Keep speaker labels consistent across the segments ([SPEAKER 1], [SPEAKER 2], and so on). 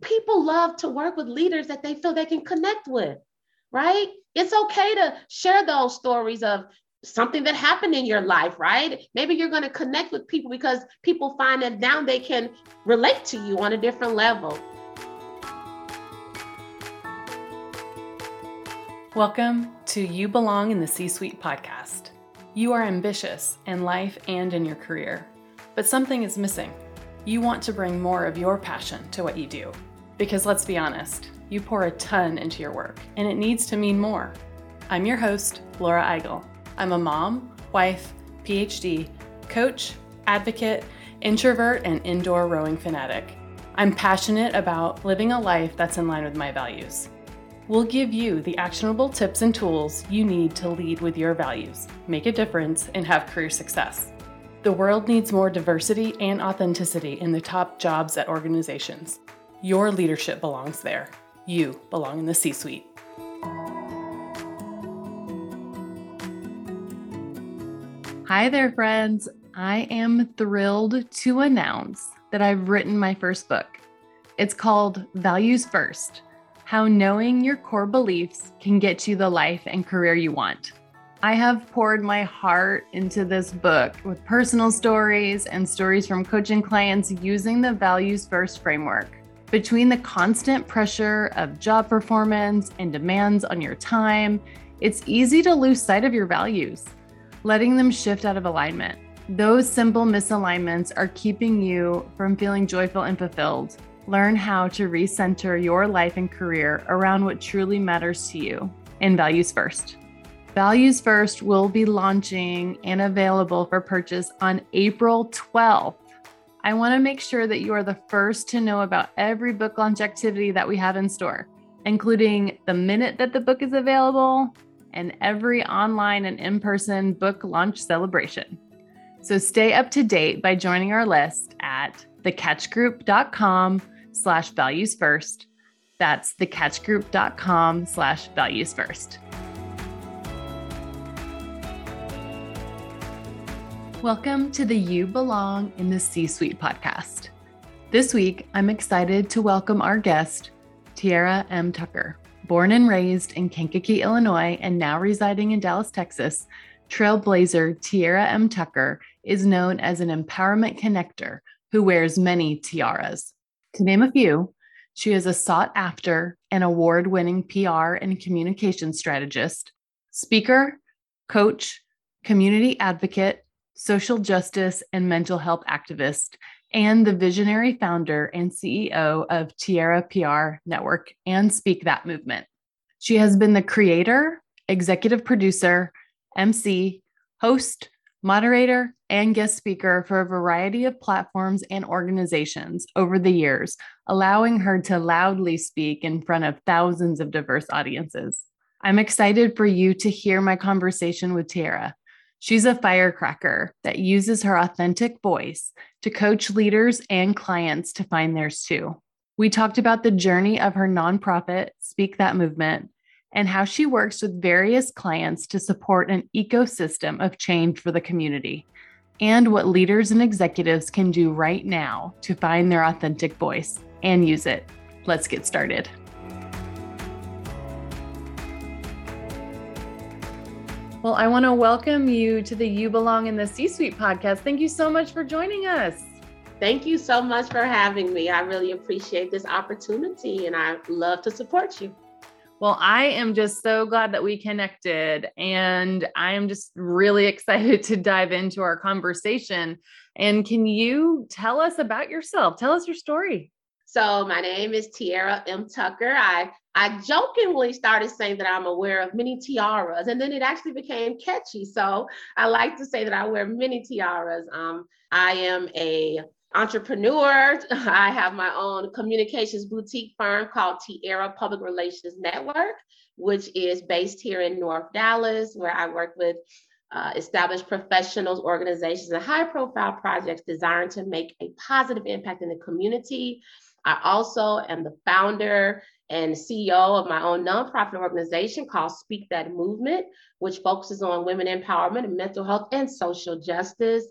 [SPEAKER 1] people love to work with leaders that they feel they can connect with, right? It's okay to share those stories of something that happened in your life, right? Maybe you're going to connect with people because people find that now they can relate to you on a different level.
[SPEAKER 2] Welcome to You Belong in the C Suite podcast. You are ambitious in life and in your career, but something is missing. You want to bring more of your passion to what you do. Because let's be honest, you pour a ton into your work, and it needs to mean more. I'm your host, Laura Eigel. I'm a mom, wife, PhD, coach, advocate, introvert, and indoor rowing fanatic. I'm passionate about living a life that's in line with my values. We'll give you the actionable tips and tools you need to lead with your values, make a difference, and have career success. The world needs more diversity and authenticity in the top jobs at organizations. Your leadership belongs there. You belong in the C suite. Hi there, friends. I am thrilled to announce that I've written my first book. It's called Values First How Knowing Your Core Beliefs Can Get You the Life and Career You Want. I have poured my heart into this book with personal stories and stories from coaching clients using the Values First framework. Between the constant pressure of job performance and demands on your time, it's easy to lose sight of your values, letting them shift out of alignment. Those simple misalignments are keeping you from feeling joyful and fulfilled. Learn how to recenter your life and career around what truly matters to you and values first. Values First will be launching and available for purchase on April 12th. I want to make sure that you are the first to know about every book launch activity that we have in store, including the minute that the book is available and every online and in person book launch celebration. So stay up to date by joining our list at thecatchgroup.com slash values first. That's thecatchgroup.com slash values first. Welcome to the You Belong in the C Suite podcast. This week, I'm excited to welcome our guest, Tiara M. Tucker. Born and raised in Kankakee, Illinois, and now residing in Dallas, Texas, trailblazer Tiara M. Tucker is known as an empowerment connector who wears many tiaras. To name a few, she is a sought after and award winning PR and communication strategist, speaker, coach, community advocate, social justice and mental health activist, and the visionary founder and CEO of Tiara PR Network and Speak That Movement. She has been the creator, executive producer, MC, host, moderator, and guest speaker for a variety of platforms and organizations over the years, allowing her to loudly speak in front of thousands of diverse audiences. I'm excited for you to hear my conversation with Tiara. She's a firecracker that uses her authentic voice to coach leaders and clients to find theirs too. We talked about the journey of her nonprofit, Speak That Movement, and how she works with various clients to support an ecosystem of change for the community, and what leaders and executives can do right now to find their authentic voice and use it. Let's get started. Well, I want to welcome you to the You Belong in the C Suite podcast. Thank you so much for joining us.
[SPEAKER 1] Thank you so much for having me. I really appreciate this opportunity and I love to support you.
[SPEAKER 2] Well, I am just so glad that we connected and I am just really excited to dive into our conversation. And can you tell us about yourself? Tell us your story.
[SPEAKER 1] So my name is Tiara M. Tucker. I I jokingly started saying that I'm aware of many tiaras, and then it actually became catchy. So I like to say that I wear many tiaras. Um, I am a entrepreneur. I have my own communications boutique firm called Tiara Public Relations Network, which is based here in North Dallas, where I work with uh, established professionals, organizations, and high profile projects designed to make a positive impact in the community I also am the founder and CEO of my own nonprofit organization called Speak That Movement, which focuses on women empowerment and mental health and social justice.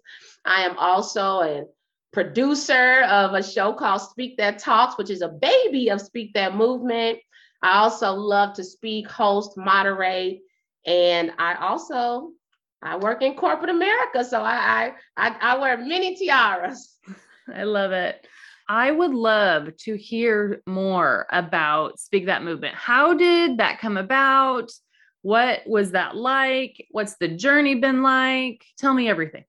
[SPEAKER 1] I am also a producer of a show called Speak That Talks, which is a baby of Speak That Movement. I also love to speak, host, moderate, and I also I work in corporate America, so I I, I wear many tiaras.
[SPEAKER 2] I love it. I would love to hear more about Speak That Movement. How did that come about? What was that like? What's the journey been like? Tell me everything.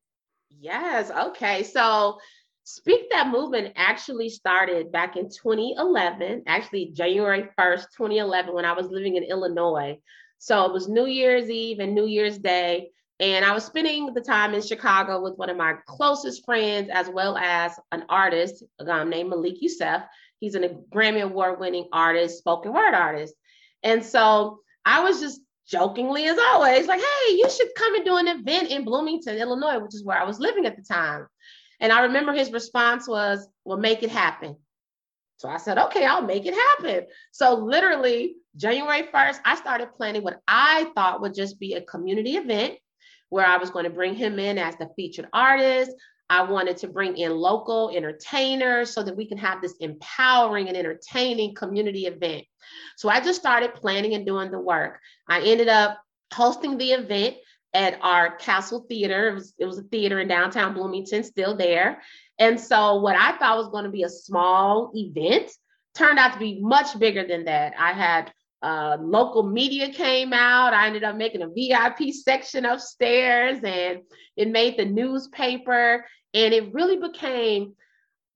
[SPEAKER 1] Yes. Okay. So, Speak That Movement actually started back in 2011, actually, January 1st, 2011, when I was living in Illinois. So, it was New Year's Eve and New Year's Day. And I was spending the time in Chicago with one of my closest friends, as well as an artist um, named Malik Yusef. He's a Grammy Award winning artist, spoken word artist. And so I was just jokingly, as always, like, hey, you should come and do an event in Bloomington, Illinois, which is where I was living at the time. And I remember his response was, well, make it happen. So I said, okay, I'll make it happen. So literally, January 1st, I started planning what I thought would just be a community event where I was going to bring him in as the featured artist. I wanted to bring in local entertainers so that we can have this empowering and entertaining community event. So I just started planning and doing the work. I ended up hosting the event at our Castle Theater. It was, it was a theater in downtown Bloomington, still there. And so, what I thought was going to be a small event turned out to be much bigger than that. I had uh, local media came out. I ended up making a VIP section upstairs and it made the newspaper. And it really became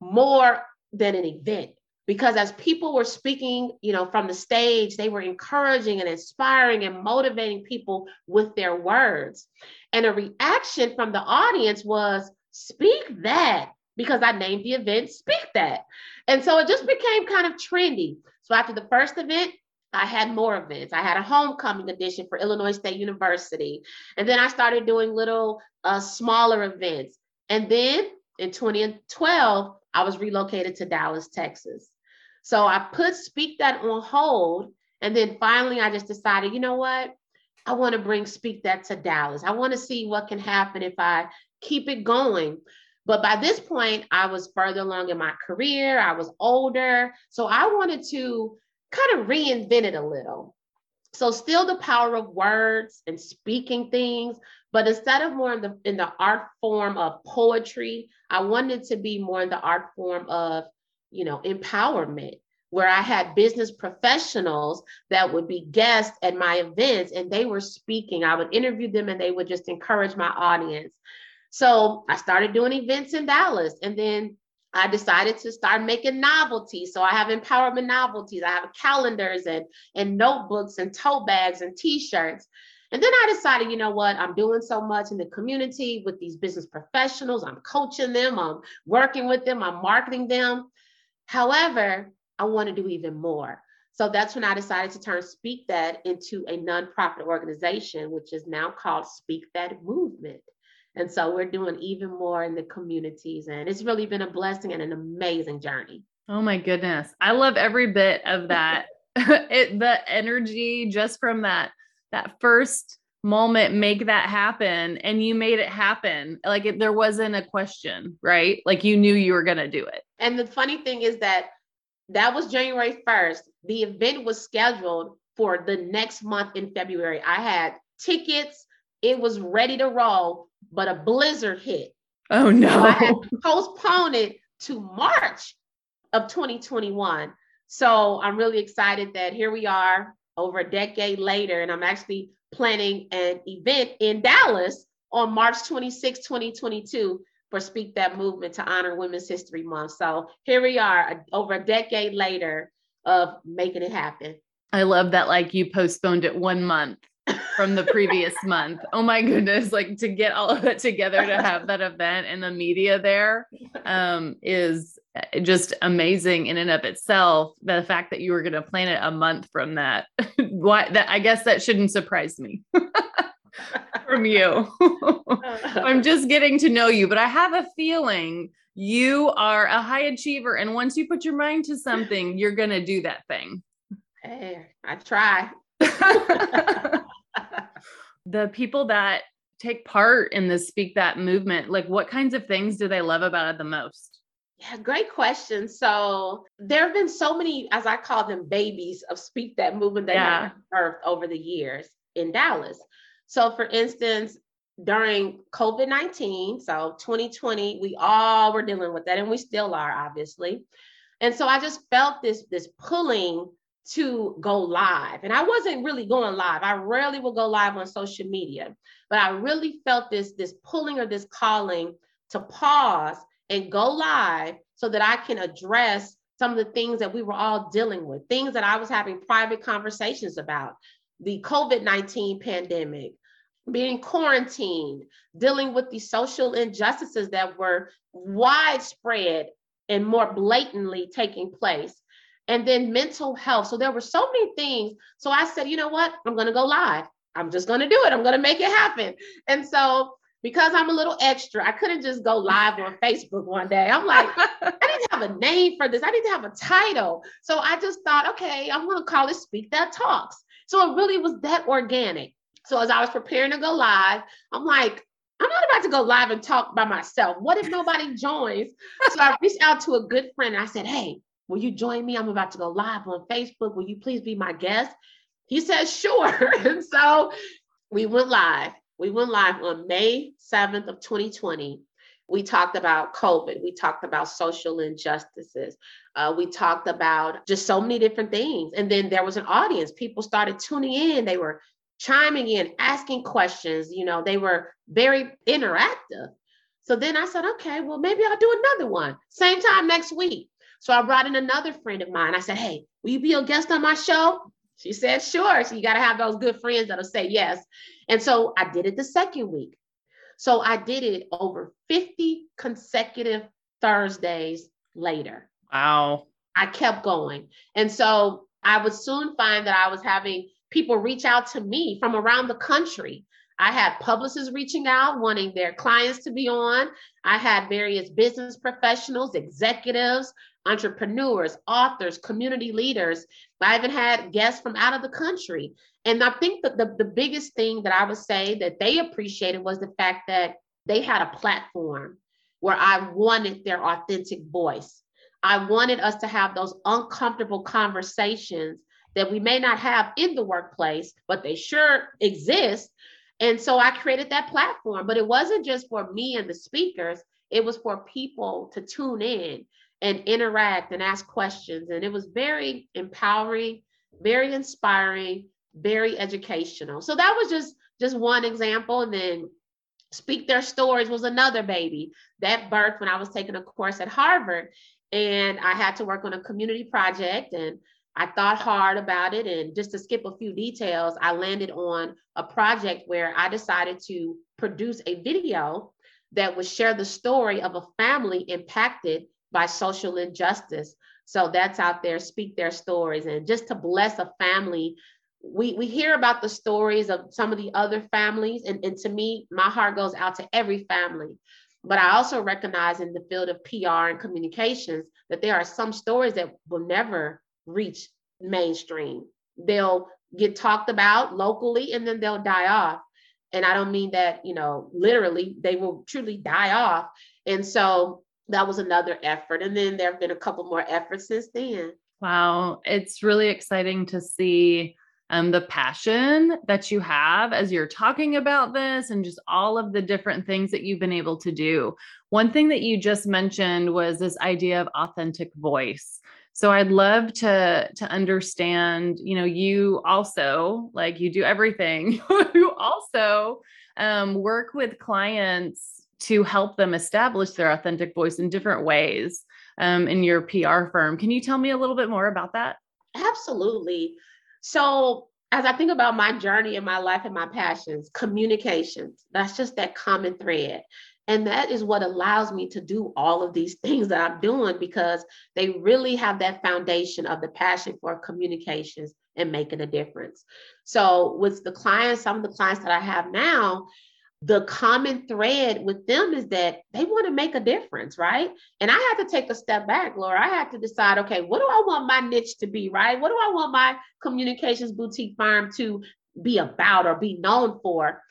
[SPEAKER 1] more than an event because as people were speaking, you know, from the stage, they were encouraging and inspiring and motivating people with their words. And a reaction from the audience was, speak that, because I named the event Speak That. And so it just became kind of trendy. So after the first event, I had more events. I had a homecoming edition for Illinois State University. And then I started doing little uh, smaller events. And then in 2012, I was relocated to Dallas, Texas. So I put Speak That on hold. And then finally, I just decided, you know what? I want to bring Speak That to Dallas. I want to see what can happen if I keep it going. But by this point, I was further along in my career, I was older. So I wanted to kind of reinvented a little. So still the power of words and speaking things, but instead of more in the in the art form of poetry, I wanted to be more in the art form of, you know, empowerment where I had business professionals that would be guests at my events and they were speaking. I would interview them and they would just encourage my audience. So I started doing events in Dallas and then I decided to start making novelties. So I have empowerment novelties. I have calendars and, and notebooks and tote bags and t-shirts. And then I decided, you know what, I'm doing so much in the community with these business professionals. I'm coaching them, I'm working with them, I'm marketing them. However, I want to do even more. So that's when I decided to turn Speak That into a nonprofit organization, which is now called Speak That Movement. And so we're doing even more in the communities. And it's really been a blessing and an amazing journey.
[SPEAKER 2] Oh my goodness. I love every bit of that. it, the energy just from that, that first moment, make that happen. And you made it happen. Like it, there wasn't a question, right? Like you knew you were going to do it.
[SPEAKER 1] And the funny thing is that that was January 1st. The event was scheduled for the next month in February. I had tickets, it was ready to roll but a blizzard hit.
[SPEAKER 2] Oh no. So
[SPEAKER 1] I had to postpone it to March of 2021. So I'm really excited that here we are over a decade later, and I'm actually planning an event in Dallas on March 26, 2022 for Speak That Movement to honor Women's History Month. So here we are over a decade later of making it happen.
[SPEAKER 2] I love that like you postponed it one month from the previous month. Oh my goodness, like to get all of it together to have that event and the media there um, is eh, just amazing in and of itself. The fact that you were going to plan it a month from that, why that I guess that shouldn't surprise me. from you. I'm just getting to know you, but I have a feeling you are a high achiever and once you put your mind to something, you're going to do that thing.
[SPEAKER 1] Hey, I try
[SPEAKER 2] the people that take part in the speak that movement like what kinds of things do they love about it the most
[SPEAKER 1] Yeah, great question. So there have been so many, as I call them, babies of Speak That movement that yeah. have birthed over the years in Dallas. So, for instance, during COVID 19, so 2020, we all were dealing with that, and we still are, obviously. And so I just felt this, this pulling to go live. And I wasn't really going live. I rarely will go live on social media, but I really felt this, this pulling or this calling to pause and go live so that I can address some of the things that we were all dealing with, things that I was having private conversations about the COVID 19 pandemic, being quarantined, dealing with the social injustices that were widespread and more blatantly taking place. And then mental health. So there were so many things. So I said, you know what? I'm going to go live. I'm just going to do it. I'm going to make it happen. And so because I'm a little extra, I couldn't just go live on Facebook one day. I'm like, I need to have a name for this. I need to have a title. So I just thought, okay, I'm going to call it Speak That Talks. So it really was that organic. So as I was preparing to go live, I'm like, I'm not about to go live and talk by myself. What if nobody joins? So I reached out to a good friend. and I said, Hey, will you join me? I'm about to go live on Facebook. Will you please be my guest? He said, Sure. and so we went live. We went live on May 7th of 2020. We talked about COVID. We talked about social injustices. Uh, we talked about just so many different things. And then there was an audience. People started tuning in. They were chiming in, asking questions. You know, they were very interactive. So then I said, okay, well, maybe I'll do another one. Same time next week. So I brought in another friend of mine. I said, hey, will you be a guest on my show? She said, sure. So you got to have those good friends that'll say yes. And so I did it the second week. So I did it over 50 consecutive Thursdays later.
[SPEAKER 2] Wow.
[SPEAKER 1] I kept going. And so I would soon find that I was having people reach out to me from around the country. I had publicists reaching out, wanting their clients to be on. I had various business professionals, executives, entrepreneurs, authors, community leaders. I even had guests from out of the country. And I think that the, the biggest thing that I would say that they appreciated was the fact that they had a platform where I wanted their authentic voice. I wanted us to have those uncomfortable conversations that we may not have in the workplace, but they sure exist. And so I created that platform, but it wasn't just for me and the speakers, it was for people to tune in and interact and ask questions. And it was very empowering, very inspiring, very educational. So that was just just one example. And then Speak Their Stories was another baby that birthed when I was taking a course at Harvard and I had to work on a community project and I thought hard about it. And just to skip a few details, I landed on a project where I decided to produce a video that would share the story of a family impacted by social injustice. So that's out there, speak their stories. And just to bless a family, we, we hear about the stories of some of the other families. And, and to me, my heart goes out to every family. But I also recognize in the field of PR and communications that there are some stories that will never reach mainstream. They'll get talked about locally and then they'll die off. And I don't mean that, you know, literally, they will truly die off. And so that was another effort. And then there have been a couple more efforts since then.
[SPEAKER 2] Wow. It's really exciting to see um, the passion that you have as you're talking about this and just all of the different things that you've been able to do. One thing that you just mentioned was this idea of authentic voice. So I'd love to to understand, you know, you also like you do everything. you also um, work with clients to help them establish their authentic voice in different ways um, in your PR firm. Can you tell me a little bit more about that?
[SPEAKER 1] Absolutely. So, as I think about my journey and my life and my passions, communications, that's just that common thread. And that is what allows me to do all of these things that I'm doing because they really have that foundation of the passion for communications and making a difference. So, with the clients, some of the clients that I have now, the common thread with them is that they want to make a difference, right? And I had to take a step back, Laura. I had to decide, okay, what do I want my niche to be, right? What do I want my communications boutique firm to be about or be known for?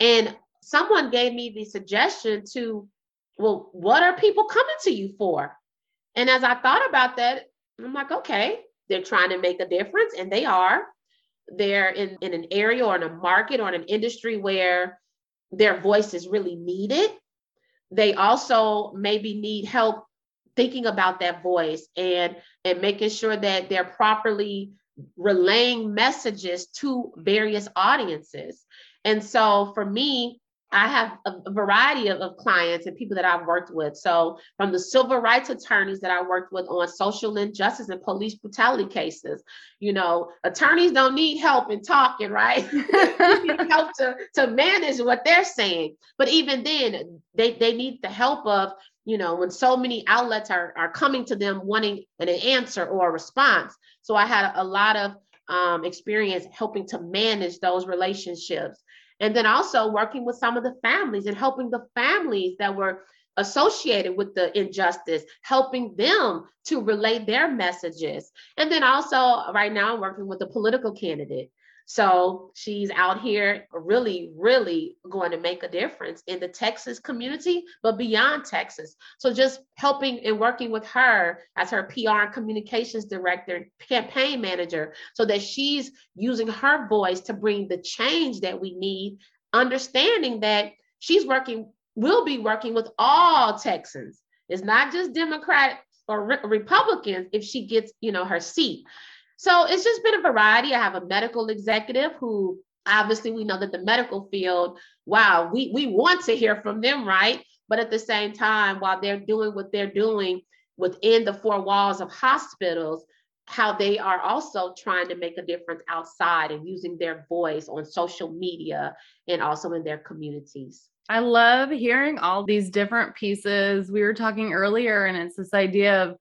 [SPEAKER 1] And someone gave me the suggestion to, well, what are people coming to you for? And as I thought about that, I'm like, okay, they're trying to make a difference, and they are. They're in, in an area or in a market or in an industry where their voice is really needed. They also maybe need help thinking about that voice and and making sure that they're properly relaying messages to various audiences. And so for me, I have a, variety of, of, clients and people that I've worked with. So, from the civil rights attorneys that I worked with on social injustice and police brutality cases, you know, attorneys don't need help in talking, right? need help to, to manage what they're saying. But even then, they, they need the help of, you know, when so many outlets are, are coming to them wanting an answer or a response. So, I had a lot of um, experience helping to manage those relationships and then also working with some of the families and helping the families that were associated with the injustice, helping them to relay their messages. And then also, right now, I'm working with a political candidate so she's out here really, really going to make a difference in the Texas community, but beyond Texas. So just helping and working with her as her PR and communications director, campaign manager, so that she's using her voice to bring the change that we need, understanding that she's working, will be working with all Texans. It's not just Democrat or re- Republicans if she gets, you know, her seat. So it's just been a variety. I have a medical executive who obviously we know that the medical field, wow, we, we want to hear from them, right? But at the same time, while they're doing what they're doing within the four walls of hospitals, how they are also trying to make a difference outside and using their voice on social media and also in their communities.
[SPEAKER 2] I love hearing all these different pieces. We were talking earlier, and it's this idea of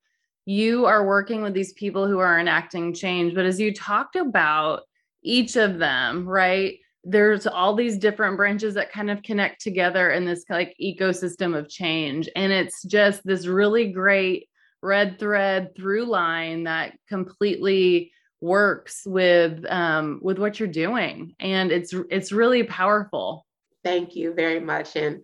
[SPEAKER 2] you are working with these people who are enacting change. But as you talked about each of them, right? There's all these different branches that kind of connect together in this like ecosystem of change. And it's just this really great red thread through line that completely works with um, with what you're doing and it's it's really powerful
[SPEAKER 1] thank you very much and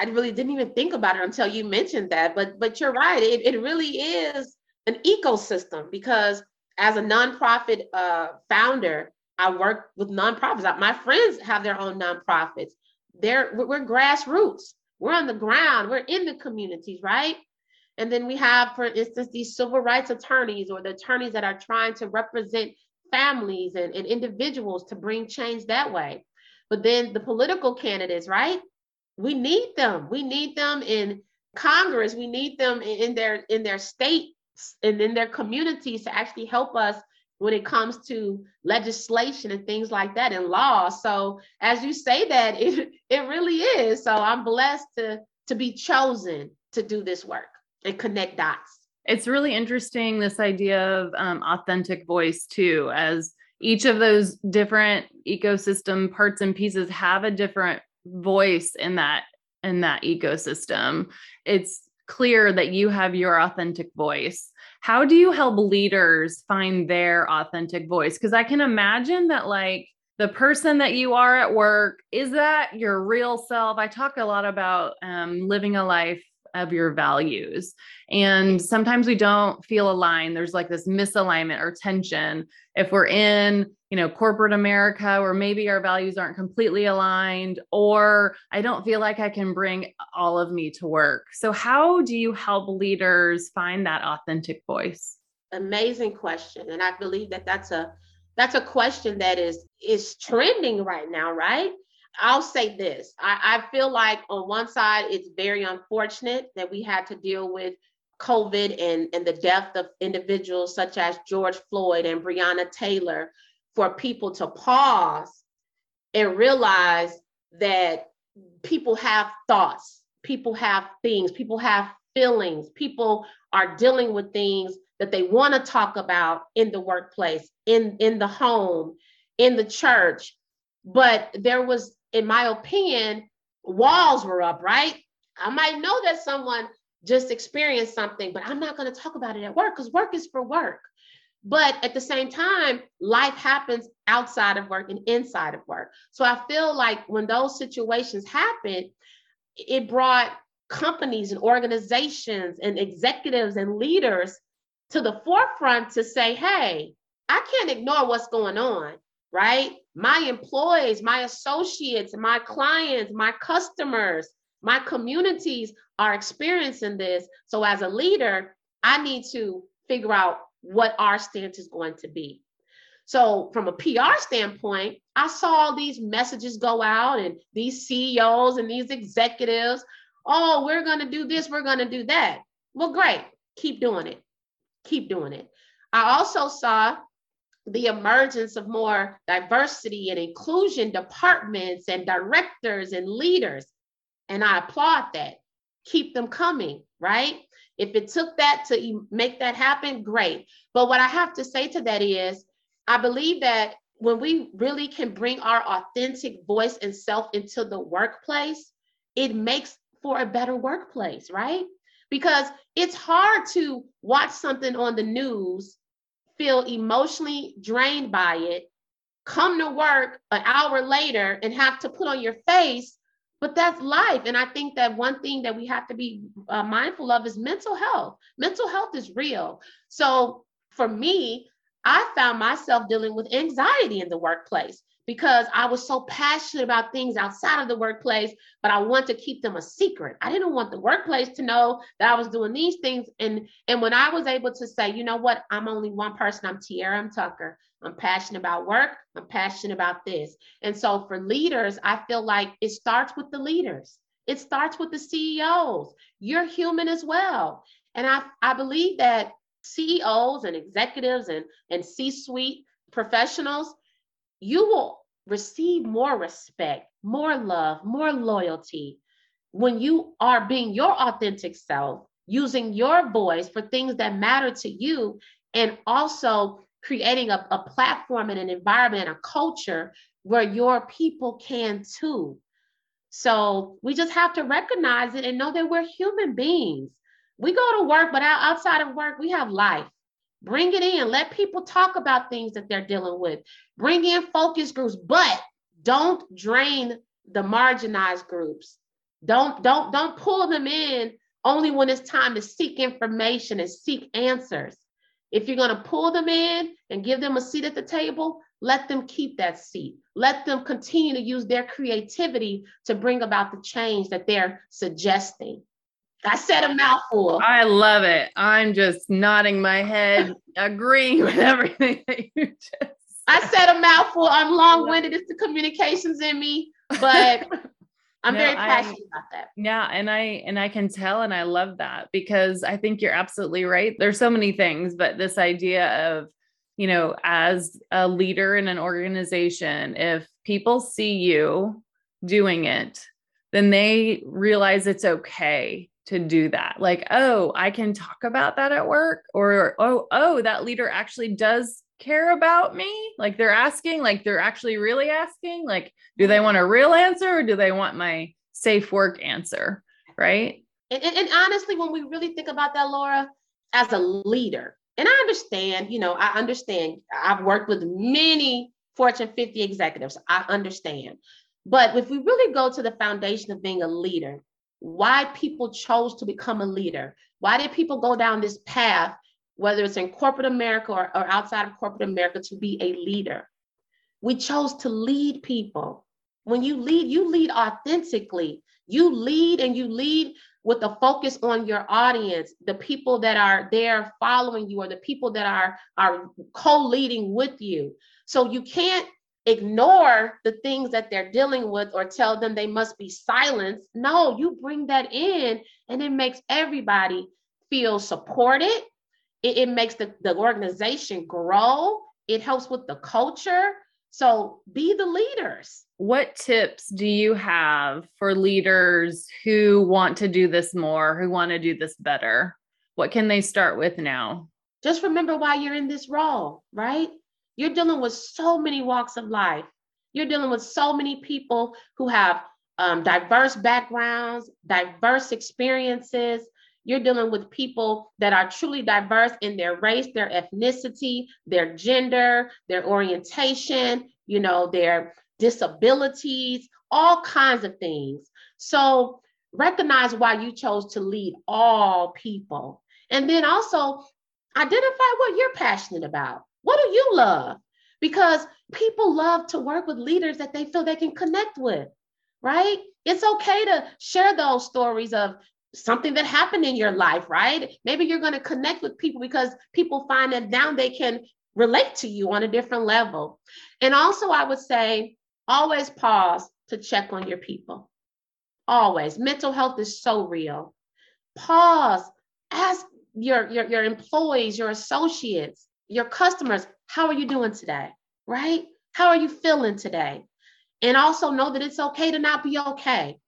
[SPEAKER 1] I really didn't even think about it until you mentioned that. But but you're right. It, it really is an ecosystem because as a nonprofit uh, founder, I work with nonprofits. My friends have their own nonprofits. They're we're grassroots. We're on the ground. We're in the communities, right? And then we have, for instance, these civil rights attorneys or the attorneys that are trying to represent families and, and individuals to bring change that way. But then the political candidates, right? We need them. We need them in Congress. We need them in their in their states and in their communities to actually help us when it comes to legislation and things like that and law. So as you say that, it, it really is. So I'm blessed to to be chosen to do this work and connect dots.
[SPEAKER 2] It's really interesting this idea of um, authentic voice too, as each of those different ecosystem parts and pieces have a different voice in that in that ecosystem it's clear that you have your authentic voice how do you help leaders find their authentic voice because i can imagine that like the person that you are at work is that your real self i talk a lot about um, living a life of your values. And sometimes we don't feel aligned. There's like this misalignment or tension. If we're in, you know, corporate America where maybe our values aren't completely aligned, or I don't feel like I can bring all of me to work. So, how do you help leaders find that authentic voice?
[SPEAKER 1] Amazing question. And I believe that that's a that's a question that is is trending right now, right? I'll say this I, I feel like on one side, it's very unfortunate that we had to deal with COVID and, and the death of individuals such as George Floyd and Breonna Taylor for people to pause and realize that people have thoughts, people have things, people have feelings, people are dealing with things that they want to talk about in the workplace, in, in the home, in the church. But there was in my opinion, walls were up, right? I might know that someone just experienced something, but I'm not going to talk about it at work because work is for work. But at the same time, life happens outside of work and inside of work. So I feel like when those situations happen, it brought companies and organizations and executives and leaders to the forefront to say, hey, I can't ignore what's going on, right? My employees, my associates, my clients, my customers, my communities are experiencing this. So as a leader, I need to figure out what our stance is going to be. So, from a PR standpoint, I saw these messages go out and these CEOs and these executives, oh, we're going to do this, we're going to do that. Well, great. Keep doing it. Keep doing it. I also saw the emergence of more diversity and inclusion departments and directors and leaders. And I applaud that. Keep them coming, right? If it took that to make that happen, great. But what I have to say to that is, I believe that when we really can bring our authentic voice and self into the workplace, it makes for a better workplace, right? Because it's hard to watch something on the news, feel emotionally drained by it, come to work an hour later and have to put on your face, but that's life. And I think that one thing that we have to be uh, mindful of is mental health. Mental health is real. So for me, I found myself dealing with anxiety in the workplace because I was so passionate about things outside of the workplace, but I want to keep them a secret. I didn't want the workplace to know that I was doing these things. And, and when I was able to say, you know what, I'm only one person, I'm tiara i'm Tucker. I'm passionate about work. I'm passionate about this. And so for leaders, I feel like it starts with the leaders. It starts with the CEOs. You're human as well. And I, I believe that CEOs and executives and, and C suite professionals, you will receive more respect, more love, more loyalty when you are being your authentic self, using your voice for things that matter to you, and also creating a, a platform and an environment, a culture where your people can too. So we just have to recognize it and know that we're human beings we go to work, but outside of work, we have life. Bring it in. Let people talk about things that they're dealing with. Bring in focus groups, but don't drain the marginalized groups. Don't don't don't pull them in only when it's time to seek information and seek answers. If you're going to pull them in and give them a seat at the table, let them keep that seat. Let them continue to use their creativity to bring about the change that they're suggesting. I said a mouthful.
[SPEAKER 2] I love it. I'm just nodding my head, agreeing with everything that you just.
[SPEAKER 1] I said a mouthful. I'm long-winded. It's the communications in me, but I'm no, very passionate I, about that.
[SPEAKER 2] Yeah, and I and I can tell, and I love that because I think you're absolutely right. There's so many things, but this idea of you know, as a leader in an organization, if people see you doing it, then they realize it's okay to do that like oh i can talk about that at work or oh oh that leader actually does care about me? Like they're asking like they're actually really asking like do they want a real answer or do they want my safe work answer right?
[SPEAKER 1] And, and, and honestly when we really think about that laura as a leader and i understand you know i understand i've worked with many fortune 50 executives i understand. But if we really go to the foundation of being a leader why people chose to become a leader. Why did people go down this path, whether it's in corporate America or, or outside of corporate America, to be a leader? We chose to lead people. When you lead, you lead authentically. You lead and you lead with a focus on your audience, the people that are there following you, or the people that are, are co-leading with you. So you can't ignore the things that they're dealing with or tell them they must be silenced. No, you bring that in and it makes everybody feel supported. It, it makes the, the organization grow. It helps with the culture. So be the leaders.
[SPEAKER 2] What tips do you have for leaders who want to do this more, who want to do this better? What can they start with now?
[SPEAKER 1] Just remember why you're in this role, right? You're dealing with so many walks of life. You're dealing with so many people who have um, diverse backgrounds, diverse experiences. You're dealing with people that are truly diverse in their race, their ethnicity, their gender, their orientation, you know, their disabilities, all kinds of things. So recognize why you chose to lead all people. And then also identify what you're passionate about. What do you love? Because people love to work with leaders that they feel they can connect with, right? It's okay to share those stories of something that happened in your life, right? Maybe you're going to connect with people because people find that now they can relate to you on a different level. And also, I would say always pause to check on your people. Always. Mental health is so real. Pause. Ask your, your, your employees, your associates, your customers, how are you doing today? Right? How are you feeling today? And also know that it's okay to not be okay,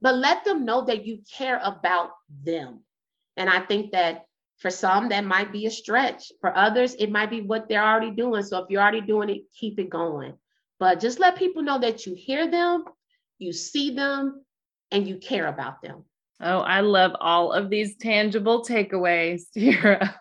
[SPEAKER 1] but let them know that you care about them. And I think that for some, that might be a stretch. For others, it might be what they're already doing. So if you're already doing it, keep it going. But just let people know that you hear them, you see them, and you care about them.
[SPEAKER 2] Oh, I love all of these tangible takeaways, Tiara.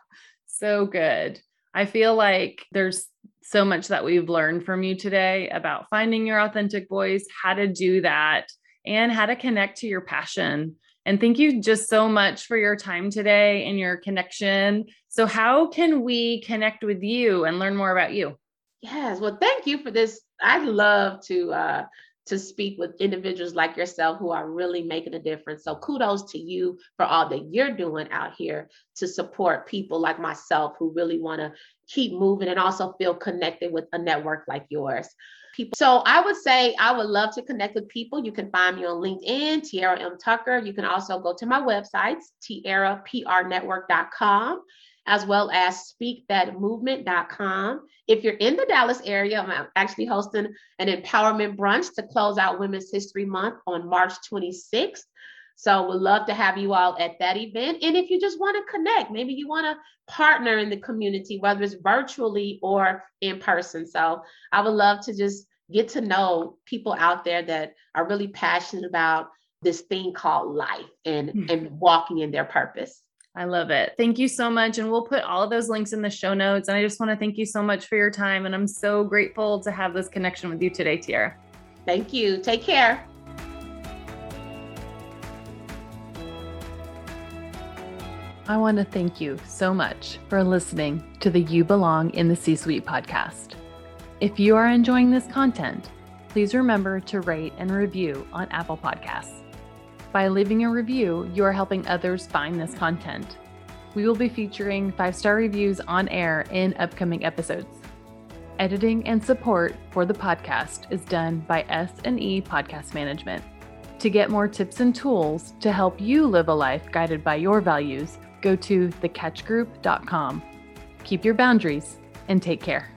[SPEAKER 2] so good. I feel like there's so much that we've learned from you today about finding your authentic voice, how to do that, and how to connect to your passion. And thank you just so much for your time today and your connection. So, how can we connect with you and learn more about you?
[SPEAKER 1] Yes, well, thank you for this. I'd love to uh, to speak with individuals like yourself who are really making a difference. So kudos to you for all that you're doing out here to support people like myself who really want to keep moving and also feel connected with a network like yours. People. So I would say I would love to connect with people. You can find me on LinkedIn, Tiara M. Tucker. You can also go to my websites, tiaraprnetwork.com as well as speakthatmovement.com. If you're in the Dallas area, I'm actually hosting an empowerment brunch to close out Women's History Month on March 26th. So we'd love to have you all at that event. And if you just want to connect, maybe you want to partner in the community, whether it's virtually or in person. So I would love to just get to know people out there that are really passionate about this thing called life and, mm-hmm. and walking in their purpose.
[SPEAKER 2] I love it. Thank you so much. And we'll put all of those links in the show notes. And I just want to thank you so much for your time. And I'm so grateful to have this connection with you today, Tiara.
[SPEAKER 1] Thank you. Take care.
[SPEAKER 2] I want to thank you so much for listening to the You Belong in the C Suite podcast. If you are enjoying this content, please remember to rate and review on Apple Podcasts. By leaving a review, you are helping others find this content. We will be featuring five star reviews on air in upcoming episodes. Editing and support for the podcast is done by S&E Podcast Management. To get more tips and tools to help you live a life guided by your values, go to thecatchgroup.com. Keep your boundaries and take care.